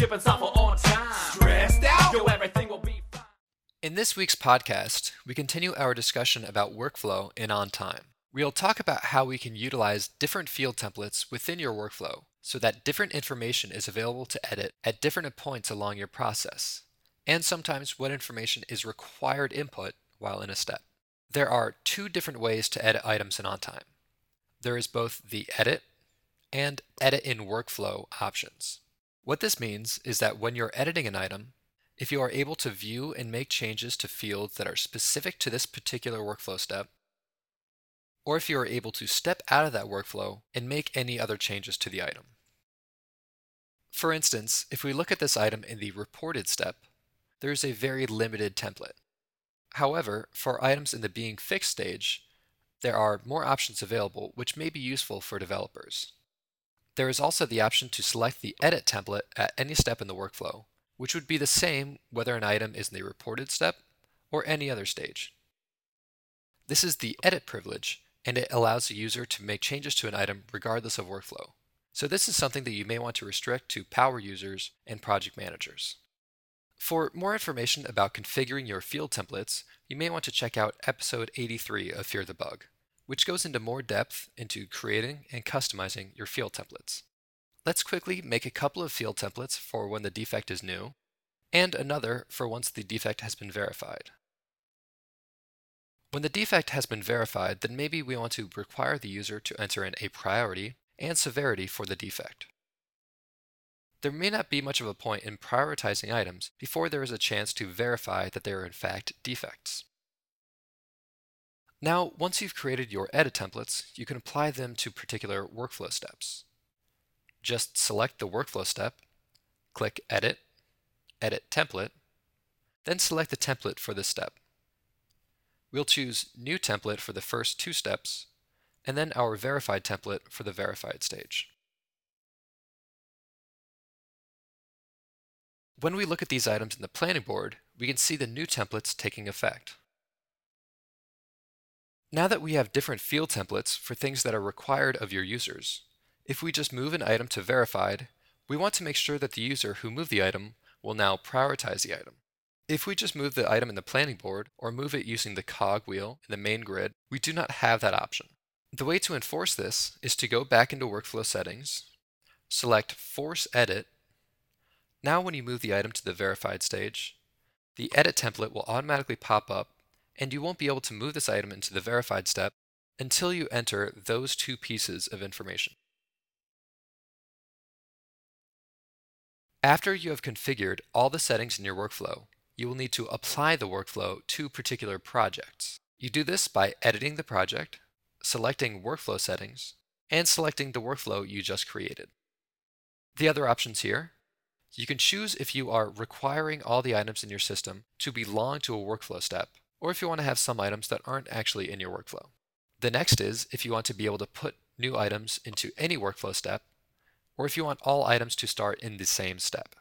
shipping software on time. Stressed out? Yo, everything will be fine. In this week's podcast, we continue our discussion about workflow in OnTime. We'll talk about how we can utilize different field templates within your workflow so that different information is available to edit at different points along your process, and sometimes what information is required input while in a step. There are two different ways to edit items in OnTime. There is both the edit and edit in workflow options. What this means is that when you're editing an item, if you are able to view and make changes to fields that are specific to this particular workflow step, or if you are able to step out of that workflow and make any other changes to the item. For instance, if we look at this item in the reported step, there is a very limited template. However, for items in the being fixed stage, there are more options available which may be useful for developers. There is also the option to select the edit template at any step in the workflow, which would be the same whether an item is in the reported step or any other stage. This is the edit privilege, and it allows the user to make changes to an item regardless of workflow. So this is something that you may want to restrict to power users and project managers. For more information about configuring your field templates, you may want to check out episode 83 of Fear the Bug, which goes into more depth into creating and customizing your field templates. Let's quickly make a couple of field templates for when the defect is new, and another for once the defect has been verified. When the defect has been verified, then maybe we want to require the user to enter in a priority and severity for the defect. There may not be much of a point in prioritizing items before there is a chance to verify that they are in fact defects. Now, once you've created your edit templates, you can apply them to particular workflow steps. Just select the workflow step, click Edit, Edit Template, then select the template for this step. We'll choose New Template for the first two steps, and then our Verified template for the verified stage. When we look at these items in the planning board, we can see the new templates taking effect. Now that we have different field templates for things that are required of your users, if we just move an item to verified, we want to make sure that the user who moved the item will now prioritize the item. If we just move the item in the planning board or move it using the cog wheel in the main grid, we do not have that option. The way to enforce this is to go back into workflow settings, select force edit now when you move the item to the verified stage, the edit template will automatically pop up and you won't be able to move this item into the verified step until you enter those two pieces of information. After you have configured all the settings in your workflow, you will need to apply the workflow to particular projects. You do this by editing the project, selecting workflow settings, and selecting the workflow you just created. The other options here you can choose if you are requiring all the items in your system to belong to a workflow step, or if you want to have some items that aren't actually in your workflow. The next is if you want to be able to put new items into any workflow step, or if you want all items to start in the same step.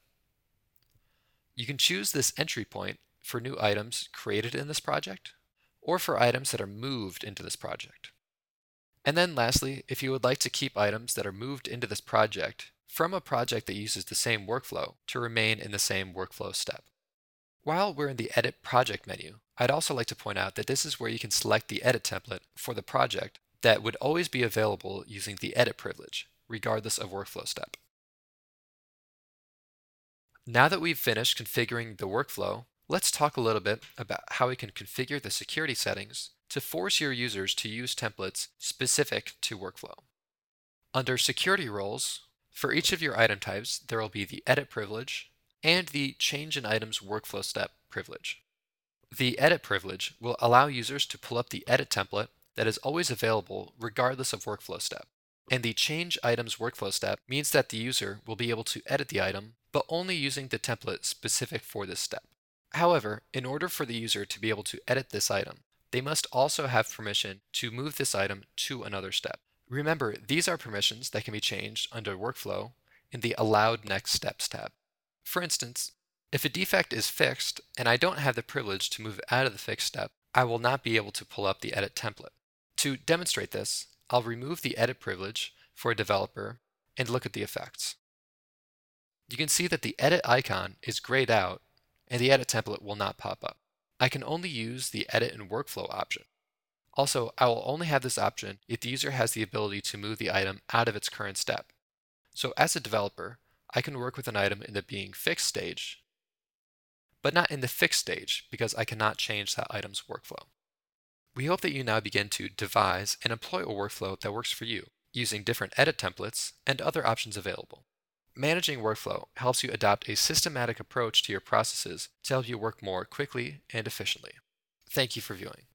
You can choose this entry point for new items created in this project, or for items that are moved into this project. And then lastly, if you would like to keep items that are moved into this project from a project that uses the same workflow to remain in the same workflow step. While we're in the Edit Project menu, I'd also like to point out that this is where you can select the edit template for the project that would always be available using the edit privilege, regardless of workflow step. Now that we've finished configuring the workflow, let's talk a little bit about how we can configure the security settings to force your users to use templates specific to workflow. Under Security Roles, for each of your item types, there will be the edit privilege and the change in items workflow step privilege. The edit privilege will allow users to pull up the edit template that is always available regardless of workflow step. And the change items workflow step means that the user will be able to edit the item, but only using the template specific for this step. However, in order for the user to be able to edit this item, they must also have permission to move this item to another step. Remember, these are permissions that can be changed under Workflow in the Allowed Next Steps tab. For instance, if a defect is fixed and I don't have the privilege to move out of the fixed step, I will not be able to pull up the edit template. To demonstrate this, I'll remove the edit privilege for a developer and look at the effects. You can see that the edit icon is grayed out and the edit template will not pop up. I can only use the edit and workflow option. Also, I will only have this option if the user has the ability to move the item out of its current step. So as a developer, I can work with an item in the being fixed stage, but not in the fixed stage because I cannot change that item's workflow. We hope that you now begin to devise and employ a workflow that works for you, using different edit templates and other options available. Managing workflow helps you adopt a systematic approach to your processes to help you work more quickly and efficiently. Thank you for viewing.